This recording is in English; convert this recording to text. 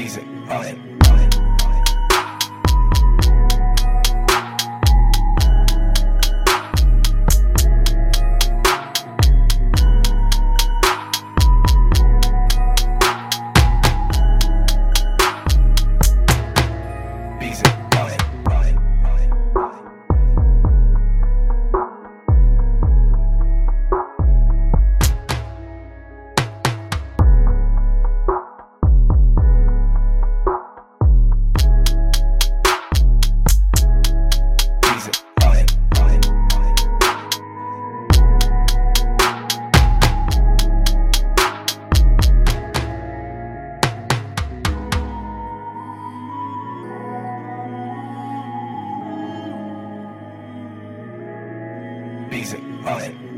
music on it. Music.